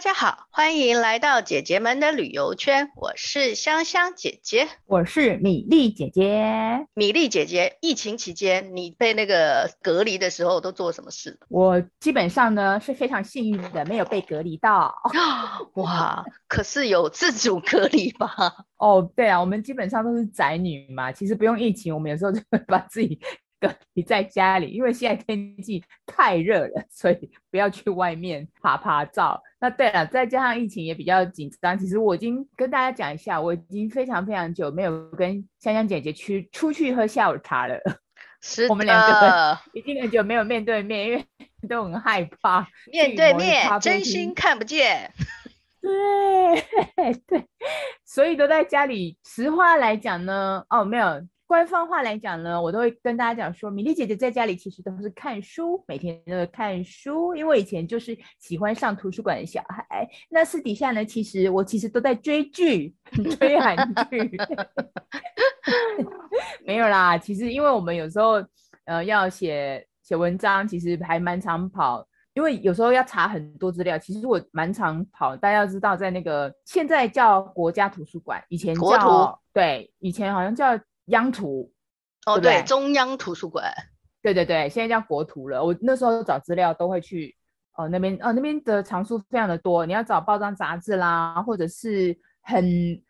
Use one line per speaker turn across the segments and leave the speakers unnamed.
大家好，欢迎来到姐姐们的旅游圈。我是香香姐姐，
我是米粒姐姐。
米粒姐姐，疫情期间你被那个隔离的时候都做什么事？
我基本上呢是非常幸运的，没有被隔离到。
哇，可是有自主隔离吧？
哦，对啊，我们基本上都是宅女嘛，其实不用疫情，我们有时候就会把自己。你在家里，因为现在天气太热了，所以不要去外面爬爬照。那对了，再加上疫情也比较紧张，其实我已经跟大家讲一下，我已经非常非常久没有跟香香姐姐去出去喝下午茶了。
是，
我们两个已经很久没有面对面，因为 都很害怕
面对面，真心看不见。
对 对，所以都在家里。实话来讲呢，哦，没有。官方话来讲呢，我都会跟大家讲说，米粒姐姐在家里其实都是看书，每天都看书，因为以前就是喜欢上图书馆的小孩。那私底下呢，其实我其实都在追剧，追韩剧。没有啦，其实因为我们有时候呃要写写文章，其实还蛮常跑，因为有时候要查很多资料，其实我蛮常跑。大家要知道，在那个现在叫国家图书馆，以前叫对，以前好像叫。央图，
哦对，对，中央图书馆，
对对对，现在叫国图了。我那时候找资料都会去，哦那边，哦那边的藏书非常的多。你要找报章杂志啦，或者是很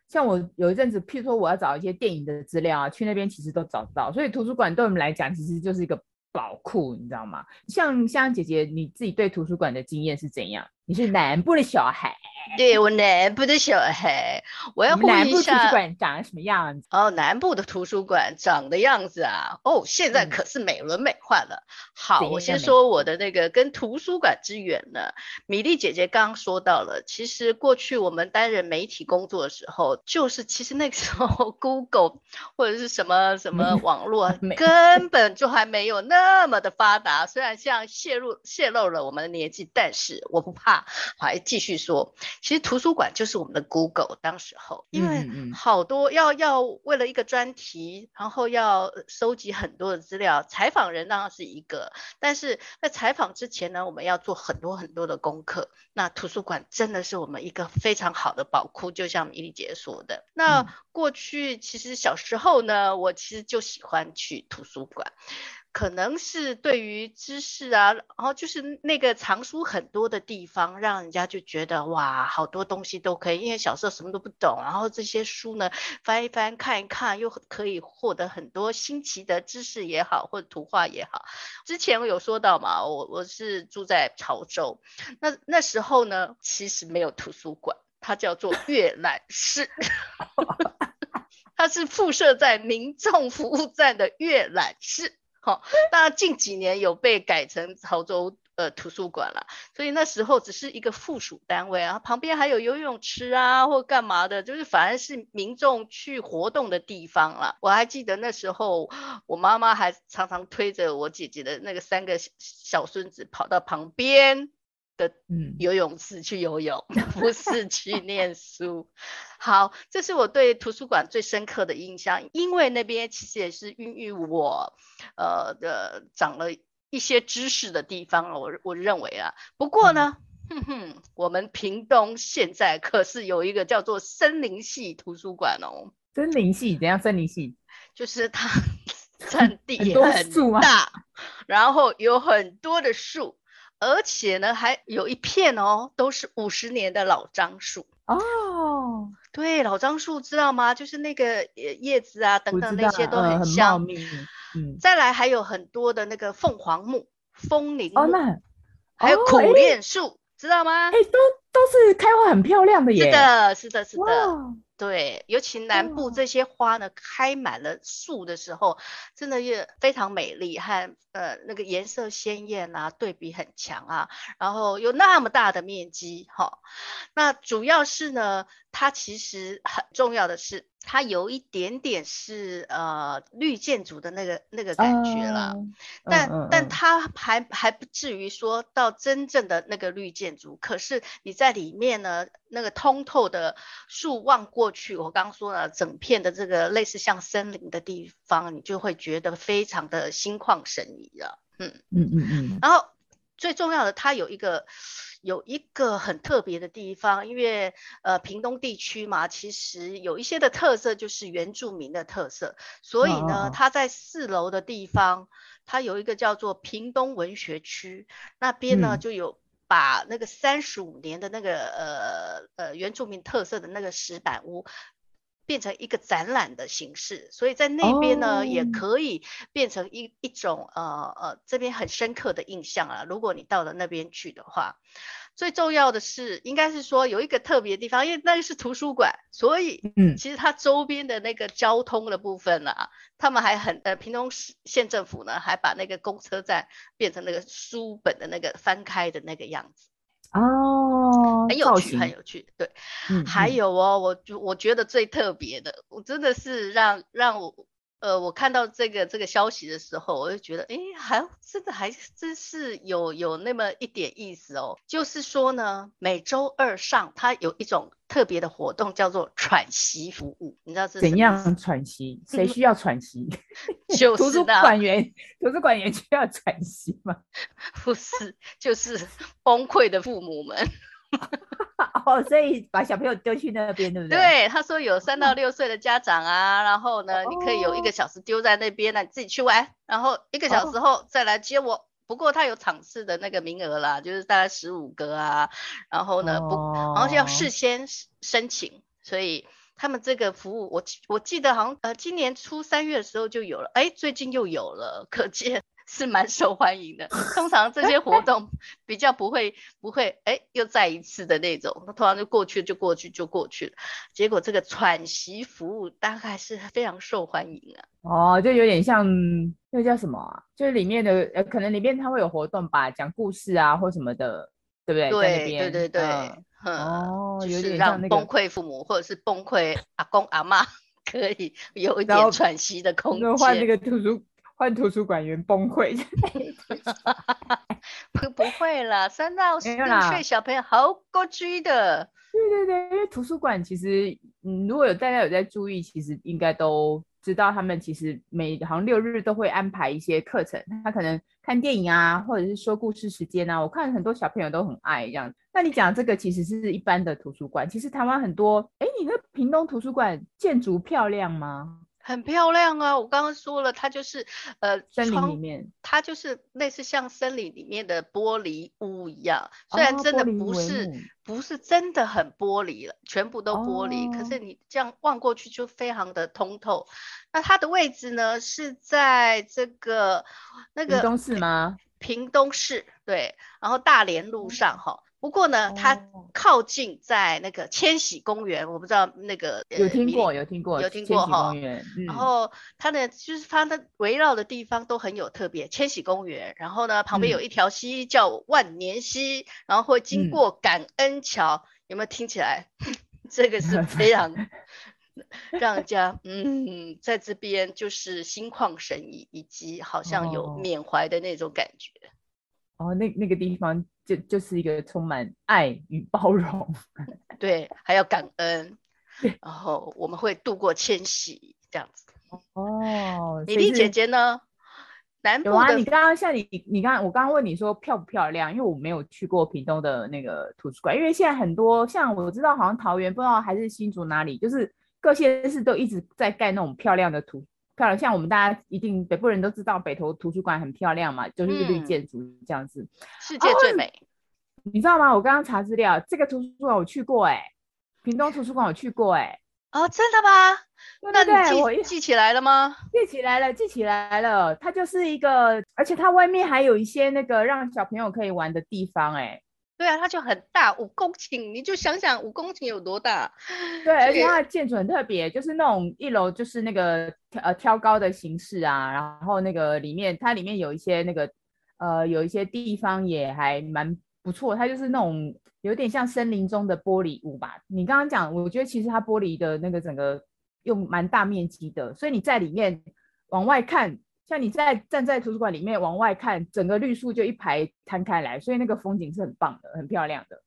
像我有一阵子，譬如说我要找一些电影的资料啊，去那边其实都找不到。所以图书馆对我们来讲，其实就是一个宝库，你知道吗？像像姐姐，你自己对图书馆的经验是怎样？你是南部的小孩。
对，我南部的小孩，我要问一下，
南部图书馆长什么样子？
哦，南部的图书馆长的样子啊，哦，现在可是美轮美奂了。嗯、好，我先说我的那个跟图书馆之缘呢。米粒姐姐刚刚说到了，其实过去我们担任媒体工作的时候，就是其实那个时候 Google 或者是什么什么 网络根本就还没有那么的发达。虽然像泄露泄露了我们的年纪，但是我不怕，还继续说。其实图书馆就是我们的 Google，当时候，因为好多要要为了一个专题，然后要收集很多的资料，采访人当然是一个，但是在采访之前呢，我们要做很多很多的功课。那图书馆真的是我们一个非常好的宝库，就像米莉姐说的。那过去其实小时候呢，我其实就喜欢去图书馆。可能是对于知识啊，然后就是那个藏书很多的地方，让人家就觉得哇，好多东西都可以。因为小时候什么都不懂，然后这些书呢，翻一翻看一看，又可以获得很多新奇的知识也好，或者图画也好。之前我有说到嘛，我我是住在潮州，那那时候呢，其实没有图书馆，它叫做 阅览室，它是附设在民众服务站的阅览室。好，当然近几年有被改成潮州呃图书馆了，所以那时候只是一个附属单位啊，旁边还有游泳池啊或干嘛的，就是反而是民众去活动的地方了。我还记得那时候，我妈妈还常常推着我姐姐的那个三个小孙子跑到旁边的游泳池去游泳，嗯、不是去念书。好，这是我对图书馆最深刻的印象，因为那边其实也是孕育我，呃的长了一些知识的地方。我我认为啊，不过呢，嗯、哼哼，我们屏东现在可是有一个叫做森林系图书馆哦。
森林系怎样？森林系
就是它 占地很大，然后有很多的树。而且呢，还有一片哦，都是五十年的老樟树
哦。
对，老樟树知道吗？就是那个叶子啊等等那些都很香。呃、很嗯，再来还有很多的那个凤凰木、枫林木，哦、那还有苦楝树，哦、知道吗？
哎，都都是开花很漂亮的耶。
是的，是的，是的。哇对，尤其南部这些花呢，开满了树的时候，真的也非常美丽和呃那个颜色鲜艳啊，对比很强啊，然后有那么大的面积哈、哦，那主要是呢，它其实很重要的是。它有一点点是呃绿建筑的那个那个感觉了，uh, 但、uh, uh, uh. 但它还还不至于说到真正的那个绿建筑。可是你在里面呢，那个通透的树望过去，我刚刚说了，整片的这个类似像森林的地方，你就会觉得非常的心旷神怡了。嗯嗯嗯嗯。然后最重要的，它有一个有一个很特别的地方，因为呃屏东地区嘛，其实有一些的特色就是原住民的特色，所以呢，哦、它在四楼的地方，它有一个叫做屏东文学区，那边呢、嗯、就有把那个三十五年的那个呃呃原住民特色的那个石板屋。变成一个展览的形式，所以在那边呢，oh. 也可以变成一一种呃呃这边很深刻的印象啊。如果你到了那边去的话，最重要的是应该是说有一个特别的地方，因为那个是图书馆，所以嗯，其实它周边的那个交通的部分啊，他们还很呃，屏东市县政府呢还把那个公车站变成那个书本的那个翻开的那个样子。
哦，
很有趣，很有趣，对，嗯，还有哦，我就我觉得最特别的，我真的是让让我。呃，我看到这个这个消息的时候，我就觉得，哎，还真的还真是有有那么一点意思哦。就是说呢，每周二上它有一种特别的活动，叫做喘息服务。你知道是怎
样喘息？谁需要喘息？
就是
图书馆员，图书馆员需要喘息吗？
不是，就是崩溃的父母们。
哦，所以把小朋友丢去那边，对不对？
对，他说有三到六岁的家长啊，然后呢，你可以有一个小时丢在那边，那你自己去玩，然后一个小时后再来接我。不过他有场次的那个名额啦，就是大概十五个啊，然后呢不，然后就要事先申请，所以他们这个服务，我我记得好像呃今年初三月的时候就有了，哎，最近又有了，可见。是蛮受欢迎的，通常这些活 动比较不会不会哎又再一次的那种，通常就过去就过去就过去了。结果这个喘息服务大概是非常受欢迎啊。
哦，就有点像那叫什么啊？就是里面的呃，可能里面它会有活动吧，讲故事啊或什么的，对不对？
对对对对，
嗯、哦，有点
让崩溃父母或者是崩溃阿公阿妈 可以有一点喘息的空间。
换那个图书。换图书馆员崩溃，
不不会啦，三到四岁小朋友好过去的。
对对对，因为图书馆其实，嗯，如果有大家有在注意，其实应该都知道，他们其实每好像六日都会安排一些课程，他可能看电影啊，或者是说故事时间啊。我看很多小朋友都很爱这样。那你讲这个其实是一般的图书馆，其实台湾很多，哎，你那屏东图书馆建筑漂亮吗？
很漂亮啊！我刚刚说了，它就是呃，
森林里面，
它就是类似像森林里面的玻璃屋一样。虽然真的不是、哦、不是真的很玻璃了，全部都玻璃，哦、可是你这样望过去就非常的通透。那它的位置呢是在这个那个
屏东市吗？
屏东市对，然后大连路上哈。不过呢，它靠近在那个千禧公园，我不知道那个
有听过有听过
有听过哈。
嗯、
然后它的就是它的围绕的地方都很有特别，千禧公园，然后呢旁边有一条溪叫万年溪，嗯、然后会经过感恩桥，嗯、有没有听起来？这个是非常 让人家嗯在这边就是心旷神怡，以及好像有缅怀的那种感觉。
哦，哦，那那个地方。就就是一个充满爱与包容，
对，还要感恩，然后我们会度过千禧这样子。
哦，
米粒姐姐呢？南部的
啊，你刚刚像你你刚刚我刚刚问你说漂不漂亮？因为我没有去过屏东的那个图书馆，因为现在很多像我知道好像桃园不知道还是新竹哪里，就是各县市都一直在盖那种漂亮的图。漂亮，像我们大家一定北部人都知道北投图书馆很漂亮嘛，就是绿建筑这样子，
嗯、世界最美、
哦。你知道吗？我刚刚查资料，这个图书馆我去过哎、欸，屏东图书馆我去过哎、欸。
哦，真的吗？
对对对，
那你记
我
记起来了吗？
记起来了，记起来了。它就是一个，而且它外面还有一些那个让小朋友可以玩的地方哎、欸。
对啊，它就很大，五公顷，你就想想五公顷有多大。
对，而且它的建筑很特别，就是那种一楼就是那个呃挑高的形式啊，然后那个里面它里面有一些那个呃有一些地方也还蛮不错，它就是那种有点像森林中的玻璃屋吧。你刚刚讲，我觉得其实它玻璃的那个整个用蛮大面积的，所以你在里面往外看。像你在站在图书馆里面往外看，整个绿树就一排摊开来，所以那个风景是很棒的，很漂亮的。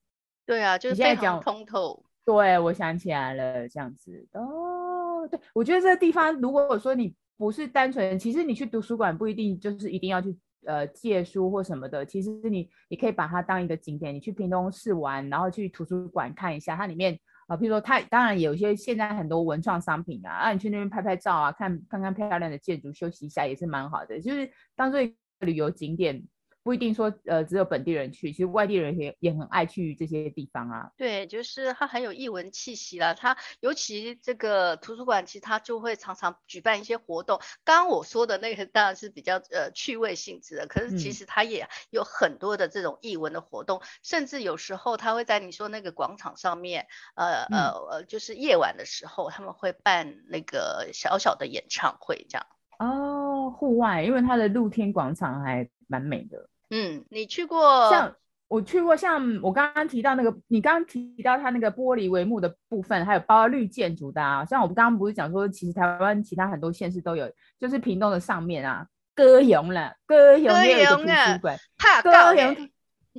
对啊，就是非常通透。
对，我想起来了，这样子哦。对，我觉得这个地方，如果说你不是单纯，其实你去图书馆不一定就是一定要去呃借书或什么的，其实你你可以把它当一个景点，你去屏东市玩，然后去图书馆看一下，它里面啊，譬如说它当然有一些现在很多文创商品啊，让你去那边拍拍照啊，看看看漂亮的建筑，休息一下也是蛮好的，就是当做旅游景点。不一定说，呃，只有本地人去，其实外地人也也很爱去这些地方啊。
对，就是它很有艺文气息啦。它尤其这个图书馆，其实它就会常常举办一些活动。刚刚我说的那个当然是比较呃趣味性质的，可是其实它也有很多的这种艺文的活动，嗯、甚至有时候它会在你说那个广场上面，呃、嗯、呃呃，就是夜晚的时候他们会办那个小小的演唱会这样。
哦，户外，因为它的露天广场还蛮美的。
嗯，你去过？
像我去过，像我刚刚提到那个，你刚刚提到它那个玻璃帷幕的部分，还有包括绿建筑的啊。像我们刚刚不是讲说，其实台湾其他很多县市都有，就是屏东的上面啊，歌咏了，歌咏也有一个图书馆，高雄，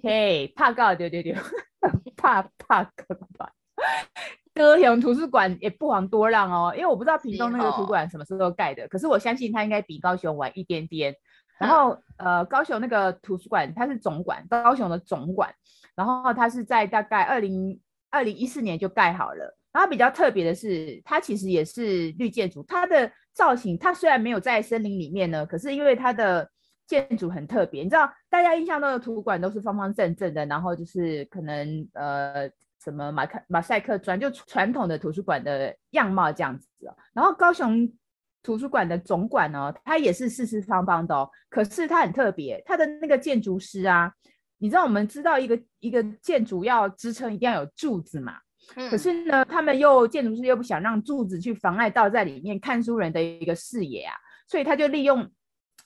嘿，怕告，对对对，怕怕告，高雄图书馆也不遑多让哦，因为我不知道屏东那个图书馆什么时候盖的，可是我相信它应该比高雄晚一点点。然后，呃，高雄那个图书馆它是总馆，高雄的总馆，然后它是在大概二零二零一四年就盖好了。然后比较特别的是，它其实也是绿建筑，它的造型，它虽然没有在森林里面呢，可是因为它的建筑很特别，你知道，大家印象中的图书馆都是方方正正的，然后就是可能呃什么马克马赛克砖，就传统的图书馆的样貌这样子。然后高雄。图书馆的总馆哦，它也是四四方方的哦，可是它很特别，它的那个建筑师啊，你知道我们知道一个一个建筑要支撑一定要有柱子嘛，嗯，可是呢，他们又建筑师又不想让柱子去妨碍到在里面看书人的一个视野啊，所以他就利用，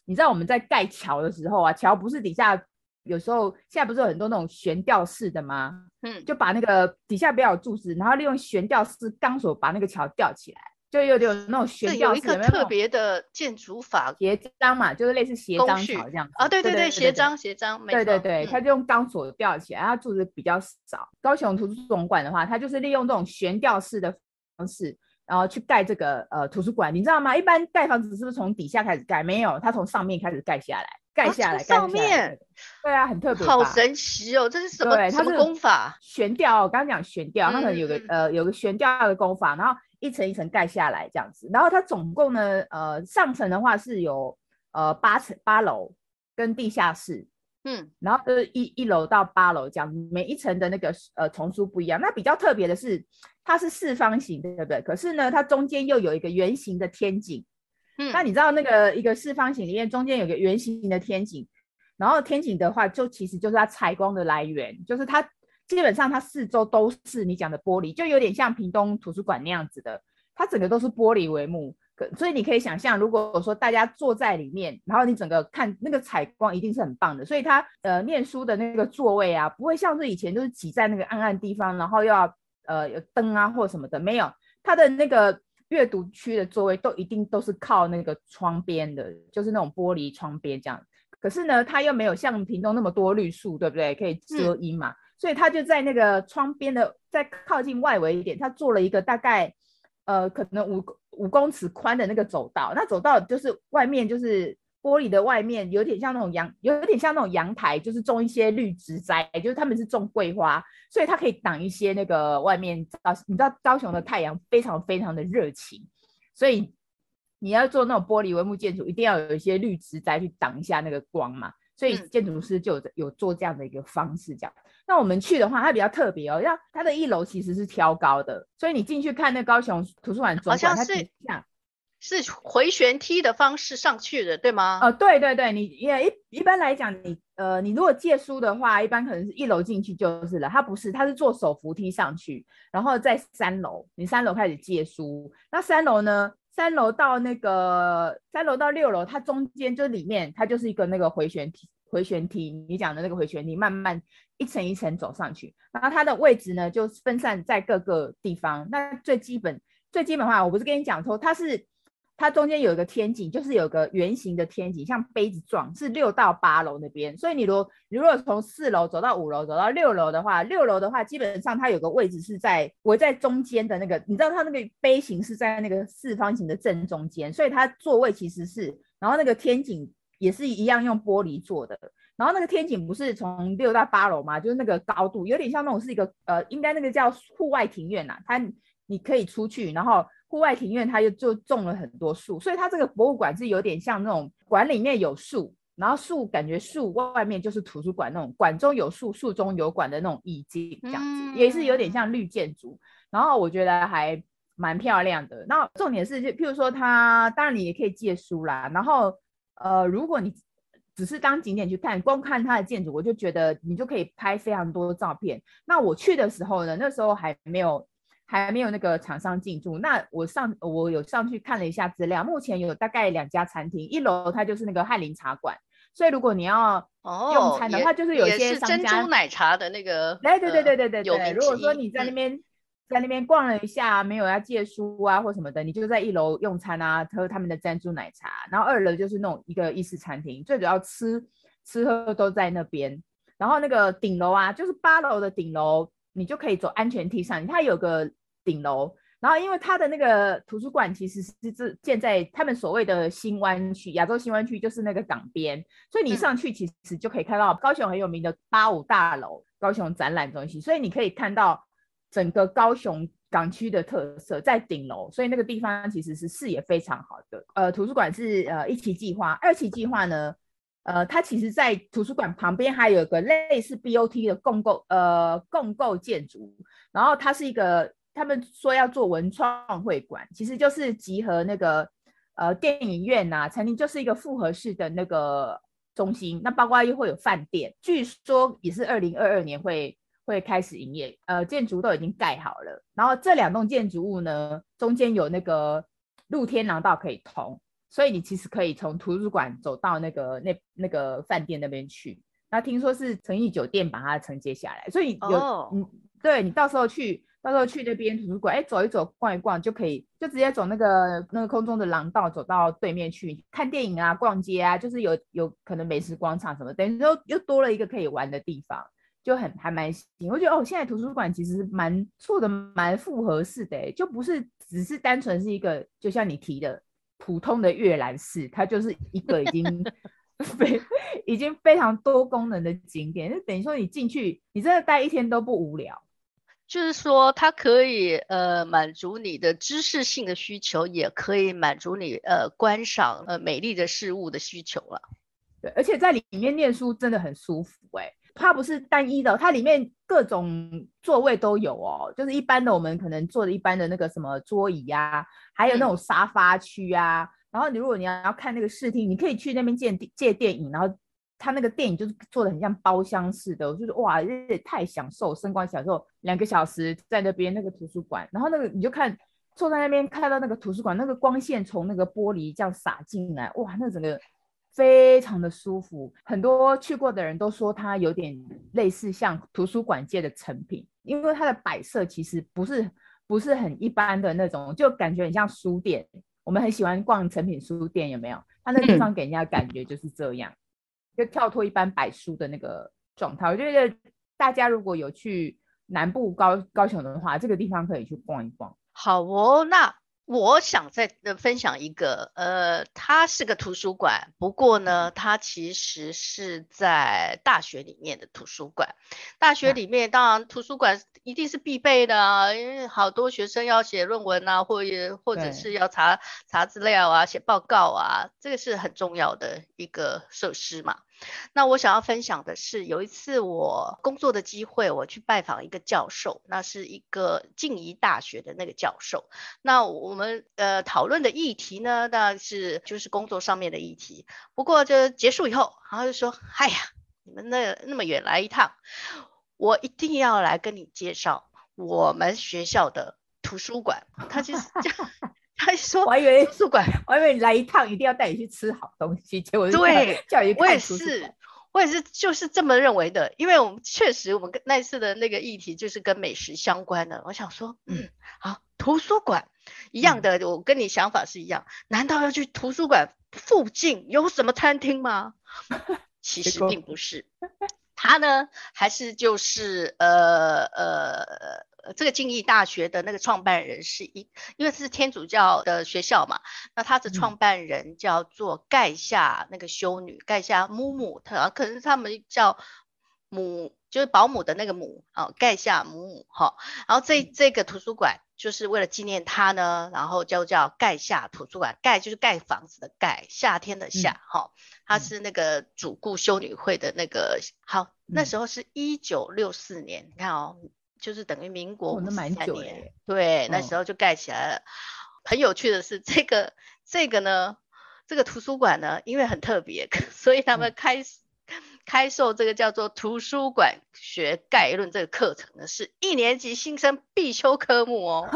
你知道我们在盖桥的时候啊，桥不是底下有时候现在不是有很多那种悬吊式的吗？嗯，就把那个底下不要有柱子，然后利用悬吊式钢索把那个桥吊起来。就有点那种悬吊式，
有一个特别的建筑法，
斜张嘛，就是类似斜张桥这样子
啊，对对对，斜张斜张，
对对对，它就用钢索吊起来，它柱子比较少。高雄图书总馆的话，它就是利用这种悬吊式的方式，然后去盖这个呃图书馆，你知道吗？一般盖房子是不是从底下开始盖？没有，它从上面开始盖下来，盖下来，
上面，
对啊，很特别，
好神奇哦，这是什么？对，它是功法？悬
吊，我刚刚讲悬吊，它可能有个呃有个悬吊的功法，然后。一层一层盖下来这样子，然后它总共呢，呃，上层的话是有呃八层八楼跟地下室，嗯，然后就是一一楼到八楼这样，每一层的那个呃丛书不一样。那比较特别的是，它是四方形，对不对？可是呢，它中间又有一个圆形的天井，嗯，那你知道那个一个四方形里面中间有个圆形的天井，然后天井的话就其实就是它采光的来源，就是它。基本上它四周都是你讲的玻璃，就有点像屏东图书馆那样子的，它整个都是玻璃帷幕，可所以你可以想象，如果说大家坐在里面，然后你整个看那个采光一定是很棒的，所以它呃念书的那个座位啊，不会像是以前就是挤在那个暗暗地方，然后又要呃有灯啊或什么的，没有，它的那个阅读区的座位都一定都是靠那个窗边的，就是那种玻璃窗边这样，可是呢，它又没有像屏东那么多绿树，对不对？可以遮阴嘛。嗯所以他就在那个窗边的，在靠近外围一点，他做了一个大概，呃，可能五五公尺宽的那个走道。那走道就是外面就是玻璃的外面，有点像那种阳，有点像那种阳台，就是种一些绿植栽，就是他们是种桂花，所以它可以挡一些那个外面。啊，你知道高雄的太阳非常非常的热情，所以你要做那种玻璃帷幕建筑，一定要有一些绿植栽去挡一下那个光嘛。所以建筑师就有有做这样的一个方式，这样。那我们去的话，它比较特别哦，要它的一楼其实是挑高的，所以你进去看那高雄图书馆总馆，好像是
是回旋梯的方式上去的，对吗？
呃，对对对，你也一一般来讲，你呃，你如果借书的话，一般可能是一楼进去就是了，它不是，它是坐手扶梯上去，然后在三楼，你三楼开始借书，那三楼呢？三楼到那个三楼到六楼，它中间就里面，它就是一个那个回旋梯，回旋梯，你讲的那个回旋梯，慢慢一层一层走上去。然后它的位置呢，就分散在各个地方。那最基本最基本的话，我不是跟你讲说它是。它中间有一个天井，就是有个圆形的天井，像杯子状，是六到八楼那边。所以你如果你如果从四楼走到五楼，走到六楼的话，六楼的话基本上它有个位置是在围在中间的那个，你知道它那个杯型是在那个四方形的正中间，所以它座位其实是，然后那个天井也是一样用玻璃做的。然后那个天井不是从六到八楼嘛，就是那个高度有点像那种是一个呃，应该那个叫户外庭院呐、它你可以出去，然后户外庭院它又就种了很多树，所以它这个博物馆是有点像那种馆里面有树。然后树感觉树外面就是图书馆那种馆中有树，树中有馆的那种意境，这样子、也是有点像绿建筑。然后我觉得还蛮漂亮的。那重点是，就譬如说它，当然你也可以借书啦。然后呃，如果你只是当景点去看，光看它的建筑，我就觉得你就可以拍非常多照片。那我去的时候呢，那时候还没有还没有那个厂商进驻。那我上我有上去看了一下资料，目前有大概两家餐厅，一楼它就是那个翰林茶馆。所以如果你要用餐的话，就是有些商家
珍珠奶茶的那个，
对对对对对对对。如果说你在那边、嗯、在那边逛了一下，没有要借书啊或什么的，你就在一楼用餐啊，喝他们的珍珠奶茶。然后二楼就是那种一个意式餐厅，最主要吃吃喝都在那边。然后那个顶楼啊，就是八楼的顶楼，你就可以走安全梯上，它有个顶楼。然后，因为它的那个图书馆其实是建在他们所谓的新湾区，亚洲新湾区就是那个港边，所以你上去其实就可以看到高雄很有名的八五大楼、高雄展览中心，所以你可以看到整个高雄港区的特色在顶楼，所以那个地方其实是视野非常好的。呃，图书馆是呃一期计划，二期计划呢，呃，它其实在图书馆旁边还有一个类似 BOT 的共构呃共构建筑，然后它是一个。他们说要做文创会馆，其实就是集合那个呃电影院呐、啊、餐厅，就是一个复合式的那个中心。那包括又会有饭店，据说也是二零二二年会会开始营业。呃，建筑都已经盖好了。然后这两栋建筑物呢，中间有那个露天廊道可以通，所以你其实可以从图书馆走到那个那那个饭店那边去。那听说是诚毅酒店把它承接下来，所以有
哦、
嗯，对你到时候去。到时候去那边图书馆，哎，走一走，逛一逛就可以，就直接走那个那个空中的廊道，走到对面去看电影啊，逛街啊，就是有有可能美食广场什么，等于说又多了一个可以玩的地方，就很还蛮行。我觉得哦，现在图书馆其实蛮做的蛮复合式的，就不是只是单纯是一个，就像你提的普通的阅览室，它就是一个已经 非已经非常多功能的景点，就等于说你进去，你真的待一天都不无聊。
就是说，它可以呃满足你的知识性的需求，也可以满足你呃观赏呃美丽的事物的需求了。
对，而且在里面念书真的很舒服哎、欸，它不是单一的，它里面各种座位都有哦。就是一般的我们可能坐的一般的那个什么桌椅呀、啊，还有那种沙发区啊。嗯、然后你如果你要要看那个视听，你可以去那边借借电影，然后。他那个电影就是做的很像包厢似的，我就是哇，这也太享受，声光享受，两个小时在那边那个图书馆，然后那个你就看坐在那边看到那个图书馆，那个光线从那个玻璃这样洒进来，哇，那整个非常的舒服。很多去过的人都说它有点类似像图书馆界的成品，因为它的摆设其实不是不是很一般的那种，就感觉很像书店。我们很喜欢逛成品书店，有没有？它那个地方给人家感觉就是这样。就跳脱一般摆书的那个状态，我觉得大家如果有去南部高高雄的话，这个地方可以去逛一逛。
好哦，那我想再分享一个，呃，它是个图书馆，不过呢，它其实是在大学里面的图书馆。大学里面当然图书馆一定是必备的啊，因为好多学生要写论文啊，或者或者是要查查资料啊、写报告啊，这个是很重要的一个设施嘛。那我想要分享的是，有一次我工作的机会，我去拜访一个教授，那是一个静宜大学的那个教授。那我们呃讨论的议题呢，那是就是工作上面的议题。不过就结束以后，然后就说：“哎呀，你们那那么远来一趟，我一定要来跟你介绍我们学校的图书馆。”他就是这样。他说：“
我还以为图书馆，我还以为你来一趟一定要带你去吃好东西。”结果对。
我也是，我也是，就是这么认为的。因为我们确实，我们跟那次的那个议题就是跟美食相关的。我想说，嗯，好，图书馆一样的，嗯，我跟你想法是一样。难道要去图书馆附近有什么餐厅吗？其实并不是，他呢，还是就是呃呃。这个敬义大学的那个创办人是一，因为这是天主教的学校嘛，那他的创办人叫做盖夏那个修女，盖夏姆姆，他可能是他们叫母，就是保姆的那个母啊，盖夏姆姆哈。然后这这个图书馆就是为了纪念她呢，然后就叫盖夏图书馆，盖就是盖房子的盖，夏天的夏哈。他是那个主顾修女会的那个好，那时候是一九六四年，你看哦。就是等于民国五十三年，对，那时候就盖起来了。哦、很有趣的是，这个这个呢，这个图书馆呢，因为很特别，所以他们开、嗯、开授这个叫做图书馆学概论这个课程呢，是一年级新生必修科目哦。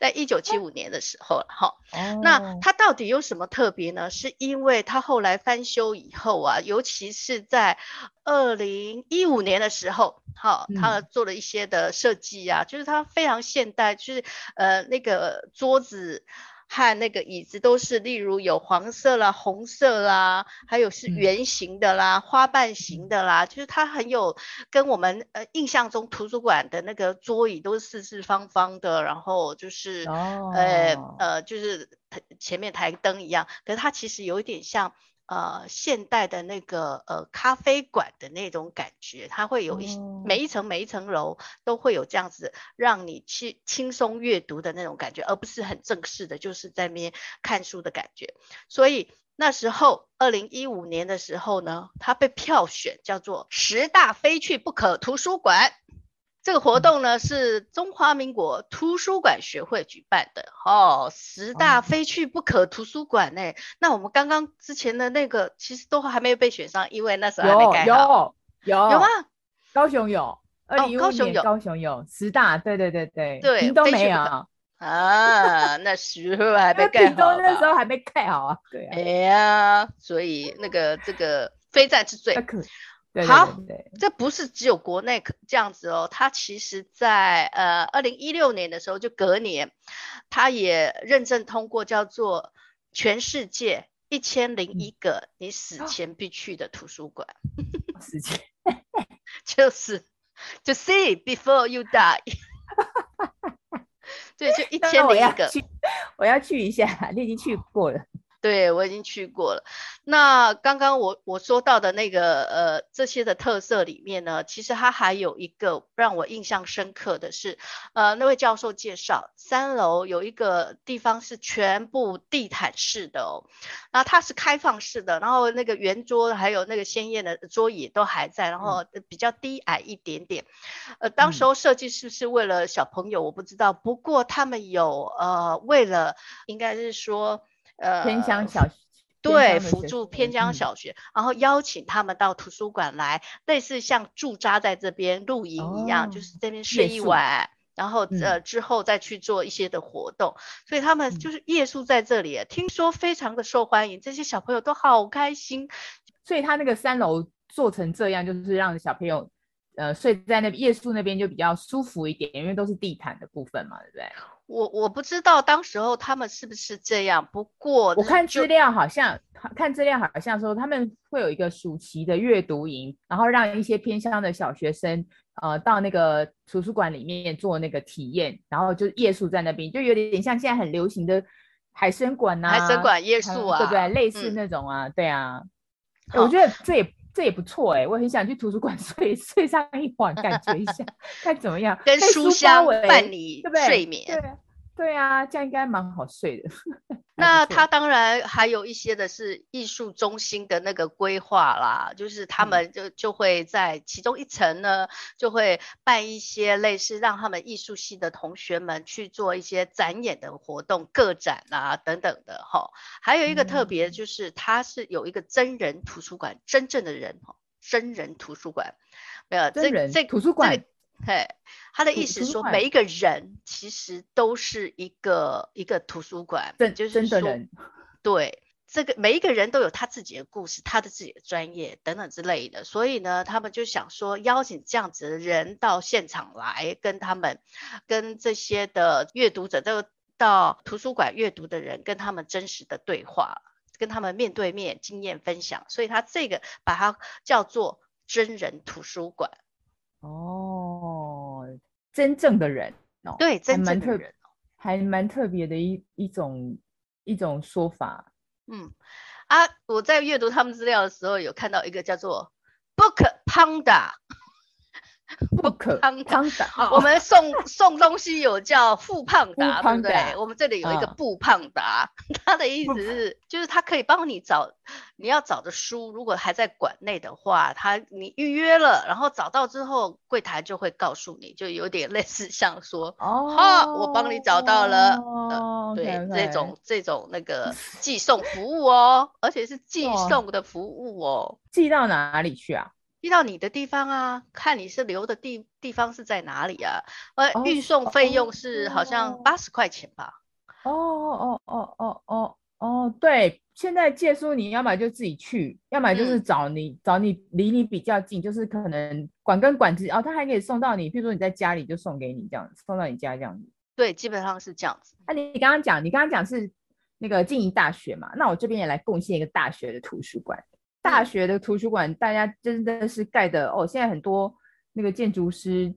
在一九七五年的时候了哈，哦、那它到底有什么特别呢？是因为它后来翻修以后啊，尤其是在二零一五年的时候，哈，它做了一些的设计啊，嗯、就是它非常现代，就是呃那个桌子。和那个椅子都是，例如有黄色啦、红色啦，还有是圆形的啦、嗯、花瓣形的啦，就是它很有跟我们呃印象中图书馆的那个桌椅都是四四方方的，然后就是、哦、呃呃就是前面台灯一样，可是它其实有一点像。呃，现代的那个呃咖啡馆的那种感觉，它会有一、哦、每一层每一层楼都会有这样子让你去轻松阅读的那种感觉，而不是很正式的，就是在那边看书的感觉。所以那时候，二零一五年的时候呢，它被票选叫做十大非去不可图书馆。这个活动呢是中华民国图书馆学会举办的哦，十大非去不可图书馆呢。哦、那我们刚刚之前的那个其实都还没有被选上，因为那时候还没盖好。有有有吗？高雄有，二零一五年高雄有十大，对对对对对，屏东没有啊，那时候还没盖好。屏东那时候还没盖好啊，对啊。哎呀，所以那个这个非战之罪。对对对对好，这不是只有国内这样子哦，他其实在呃二零一六年的时候，就隔年，他也认证通过叫做全世界一千零一个你死前必去的图书馆，死前 就是 to see before you die，对，就一千零一个我，我要去一下，你已经去过了。对，我已经去过了。那刚刚我我说到的那个呃这些的特色里面呢，其实它还有一个让我印象深刻的是，呃那位教授介绍，三楼有一个地方是全部地毯式的哦，那它是开放式的，然后那个圆桌还有那个鲜艳的桌椅都还在，然后比较低矮一点点。呃，当时候设计是不是为了小朋友我不知道，不过他们有呃为了应该是说。呃，偏乡小学，对，辅助偏乡小学，嗯、然后邀请他们到图书馆来，类似像驻扎在这边露营一样，哦、就是这边睡一晚，然后呃、嗯、之后再去做一些的活动，所以他们就是夜宿在这里，嗯、听说非常的受欢迎，这些小朋友都好开心，所以他那个三楼做成这样，就是让小朋友呃睡在那夜宿那边就比较舒服一点，因为都是地毯的部分嘛，对不对？我我不知道当时候他们是不是这样，不过我看资料好像看资料好像说他们会有一个暑期的阅读营，然后让一些偏乡的小学生呃到那个图书馆里面做那个体验，然后就夜宿在那边，就有点像现在很流行的海参馆呐、啊，海参馆夜宿啊，对不对？类似那种啊，嗯、对啊，我觉得这也这也不错哎、欸，我很想去图书馆 睡睡上一晚，感觉一下 看怎么样，跟书香伴你睡眠，对对？对啊，这样应该蛮好睡的。那它当然还有一些的是艺术中心的那个规划啦，就是他们就就会在其中一层呢，就会办一些类似让他们艺术系的同学们去做一些展演的活动、个展啊等等的哈。还有一个特别就是，它是有一个真人图书馆，真正的人哈，真人图书馆，没有真人这图书馆。嘿，他的意思说，每一个人其实都是一个一个图书馆，对，就是真的人。对，这个每一个人都有他自己的故事，他的自己的专业等等之类的。所以呢，他们就想说，邀请这样子的人到现场来，跟他们，跟这些的阅读者，都到图书馆阅读的人，跟他们真实的对话，跟他们面对面经验分享。所以他这个把它叫做真人图书馆。哦。
真正的人哦，
对，真正的人，
还蛮特别的一一种一种说法。
嗯啊，我在阅读他们资料的时候，有看到一个叫做 Book Panda。
不可胖达，
我们送送东西有叫 富胖达，对不对？我们这里有一个布胖达，他的意思是，就是他可以帮你找你要找的书，如果还在馆内的话，他你预约了，然后找到之后，柜台就会告诉你，就有点类似像说，哦，好，我帮你找到了，对，这种这种那个寄送服务哦，而且是寄送的服务哦，
寄到哪里去啊？
寄到你的地方啊，看你是留的地地方是在哪里啊？呃，运送费用是好像八十块钱吧？
哦哦哦哦哦哦，对，现在借书你要么就自己去，要么就是找你、嗯、找你离你比较近，就是可能馆跟馆之哦，他还可以送到你，譬如说你在家里就送给你这样子，送到你家这样子。
对，基本上是这样子。
那、啊、你刚刚讲，你刚刚讲是那个静宜大学嘛？那我这边也来贡献一个大学的图书馆。大学的图书馆，大家真的是盖的哦。现在很多那个建筑师，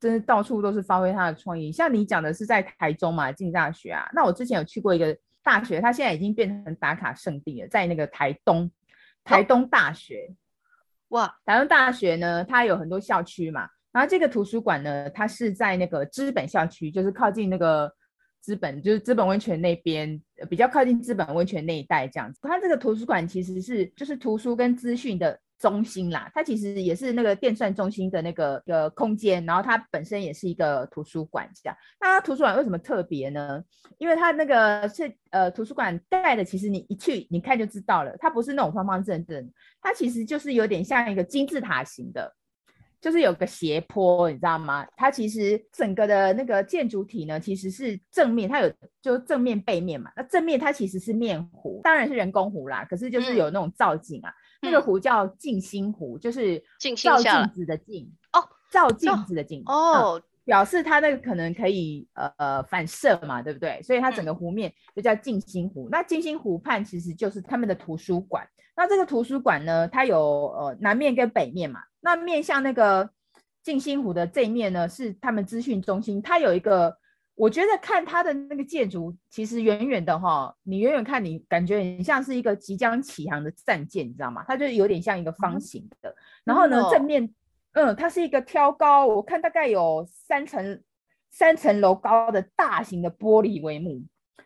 真的到处都是发挥他的创意。像你讲的是在台中嘛，进大学啊。那我之前有去过一个大学，它现在已经变成打卡圣地了，在那个台东，台东大学。哇，台东大学呢，它有很多校区嘛。然后这个图书馆呢，它是在那个知本校区，就是靠近那个。资本就是资本温泉那边，比较靠近资本温泉那一带这样子。它这个图书馆其实是就是图书跟资讯的中心啦，它其实也是那个电算中心的那个呃空间，然后它本身也是一个图书馆这样。那它图书馆为什么特别呢？因为它那个是呃图书馆盖的，其实你一去你看就知道了，它不是那种方方正正，它其实就是有点像一个金字塔型的。就是有个斜坡，你知道吗？它其实整个的那个建筑体呢，其实是正面，它有就正面背面嘛。那正面它其实是面湖，当然是人工湖啦。可是就是有那种造景啊，嗯、那个湖叫静心湖，就是照镜子的镜哦，照镜子的镜哦、嗯，表示它那个可能可以呃呃反射嘛，对不对？所以它整个湖面就叫静心湖。嗯、那静心湖畔其实就是他们的图书馆。那这个图书馆呢，它有呃南面跟北面嘛。那面向那个静心湖的这一面呢，是他们资讯中心。它有一个，我觉得看它的那个建筑，其实远远的哈，你远远看，你感觉很像是一个即将起航的战舰，你知道吗？它就有点像一个方形的。嗯、然后呢，正面，嗯，它是一个挑高，我看大概有三层三层楼高的大型的玻璃帷幕。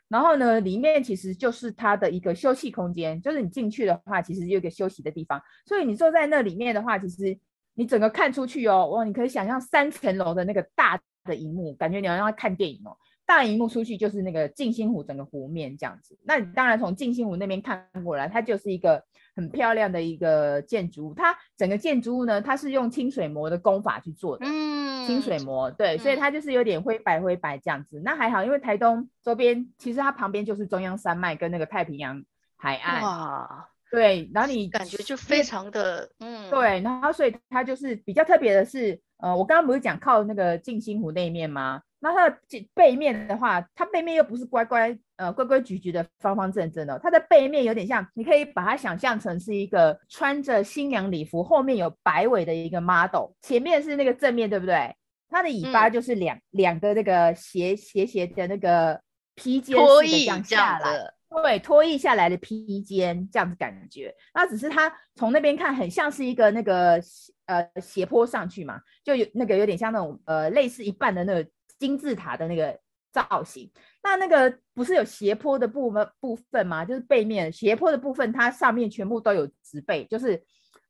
然后呢，里面其实就是它的一个休息空间，就是你进去的话，其实有一个休息的地方。所以你坐在那里面的话，其实。你整个看出去哦，哇！你可以想象三层楼的那个大的荧幕，感觉你好像在看电影哦。大荧幕出去就是那个静心湖整个湖面这样子。那你当然从静心湖那边看过来，它就是一个很漂亮的一个建筑物。它整个建筑物呢，它是用清水模的工法去做的。嗯，清水模对，所以它就是有点灰白灰白这样子。嗯、那还好，因为台东周边其实它旁边就是中央山脉跟那个太平洋海岸。哇。对，然后你
感觉就非常的，嗯，
对，然后所以它就是比较特别的是，呃，我刚刚不是讲靠那个静心湖那一面吗？那它的背面的话，它背面又不是乖乖，呃，规规矩矩的方方正正的，它的背面有点像，你可以把它想象成是一个穿着新娘礼服，后面有摆尾的一个 model，前面是那个正面对不对？它的尾巴就是两、嗯、两个那个斜斜斜的那个披肩式的这样下来。对，脱曳下来的披肩这样子感觉，那只是它从那边看很像是一个那个呃斜坡上去嘛，就有那个有点像那种呃类似一半的那个金字塔的那个造型。那那个不是有斜坡的部分部分吗？就是背面斜坡的部分，它上面全部都有植被，就是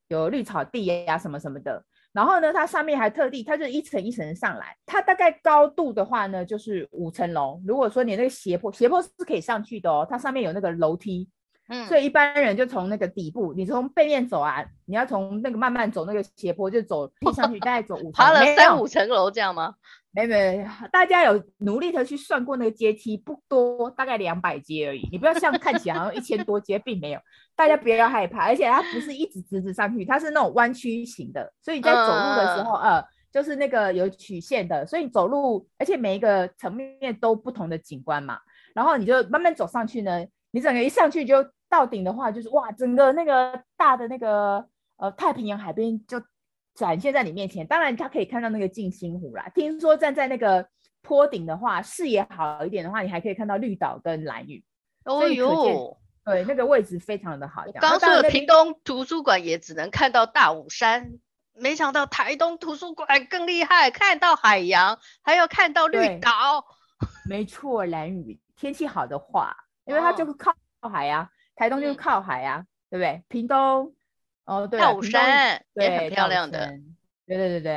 有绿草地呀什么什么的。然后呢，它上面还特地，它就一层一层上来。它大概高度的话呢，就是五层楼。如果说你那个斜坡，斜坡是可以上去的哦，它上面有那个楼梯。嗯，所以一般人就从那个底部，你从背面走啊，你要从那个慢慢走那个斜坡，就走地上去，大概走五层，
爬了三五层楼这样吗？
没没，大家有努力的去算过那个阶梯，不多，大概两百阶而已。你不要像看起来好像一千多阶，并没有。大家不要害怕，而且它不是一直直直上去，它是那种弯曲型的，所以你在走路的时候，呃，呃，就是那个有曲线的，所以你走路，而且每一个层面都不同的景观嘛。然后你就慢慢走上去呢，你整个一上去就到顶的话，就是哇，整个那个大的那个呃太平洋海边就。展现在你面前。当然，他可以看到那个静心湖啦。听说站在那个坡顶的话，视野好一点的话，你还可以看到绿岛跟蓝屿。
哦哟，
对，那个位置非常的好。
刚刚说的屏东图书馆也只能看到大武山，没想到台东图书馆更厉害，看到海洋，还要看到绿岛。
没错，蓝屿天气好的话，因为它就是靠海呀、啊，哦、台东就是靠海呀、啊，嗯、对不对？屏东，哦，对，
跳舞山
对，
也很漂亮的。
对对对对，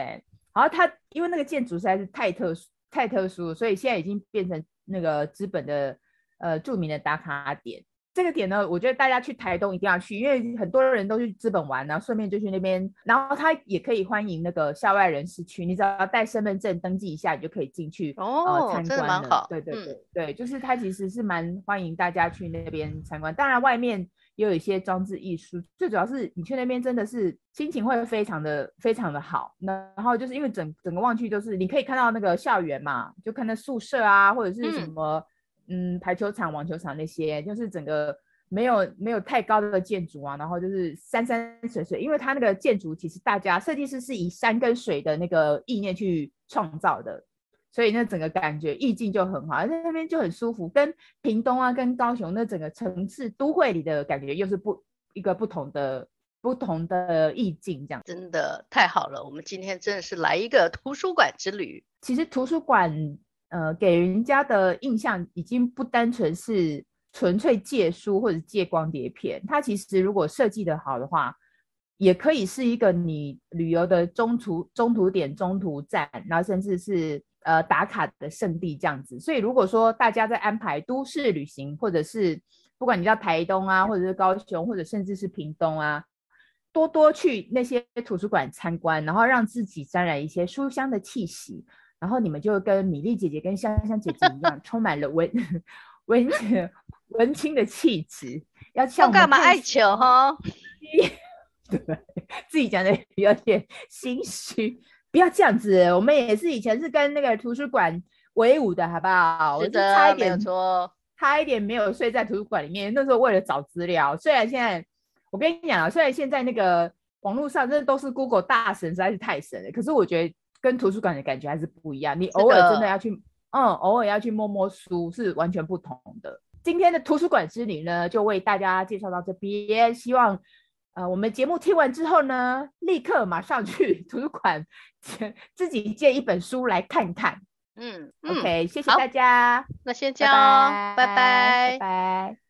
然后它因为那个建筑实在是太特殊、太特殊，所以现在已经变成那个资本的呃著名的打卡点。这个点呢，我觉得大家去台东一定要去，因为很多人都去资本玩，然后顺便就去那边，然后他也可以欢迎那个校外人士去，你只要带身份证登记一下，你就可以进去
哦，呃、参观真的蛮好。
对对对、嗯、对，就是他其实是蛮欢迎大家去那边参观，当然外面也有一些装置艺术，最主要是你去那边真的是心情会非常的非常的好。那然后就是因为整整个望去就是你可以看到那个校园嘛，就看到宿舍啊，或者是什么。嗯嗯，排球场、网球场那些，就是整个没有没有太高的建筑啊，然后就是山山水水，因为它那个建筑其实大家设计师是以山跟水的那个意念去创造的，所以那整个感觉意境就很好，而且那边就很舒服，跟屏东啊、跟高雄那整个城市都会里的感觉又是不一个不同的不同的意境，这样
真的太好了。我们今天真的是来一个图书馆之旅，
其实图书馆。呃，给人家的印象已经不单纯是纯粹借书或者借光碟片，它其实如果设计得好的话，也可以是一个你旅游的中途中途点、中途站，然后甚至是呃打卡的圣地这样子。所以如果说大家在安排都市旅行，或者是不管你叫台东啊，或者是高雄，或者甚至是屏东啊，多多去那些图书馆参观，然后让自己沾染一些书香的气息。然后你们就跟米粒姐姐跟香香姐姐一样，充满了文文文青的气质。要像
干嘛爱球哈？
对，自己讲的有点心虚，不要这样子。我们也是以前是跟那个图书馆为伍的，好不好？
是的，
我就差一点
错，
差一点没有睡在图书馆里面。那时候为了找资料，虽然现在我跟你讲啊，虽然现在那个网络上真的都是 Google 大神，实在是太神了。可是我觉得。跟图书馆的感觉还是不一样，你偶尔真的要去，嗯，偶尔要去摸摸书是完全不同的。今天的图书馆之旅呢，就为大家介绍到这边。希望，呃，我们节目听完之后呢，立刻马上去 图书馆，自己借一本书来看看。嗯，OK，谢谢大家，
那先这样，拜拜，
拜拜。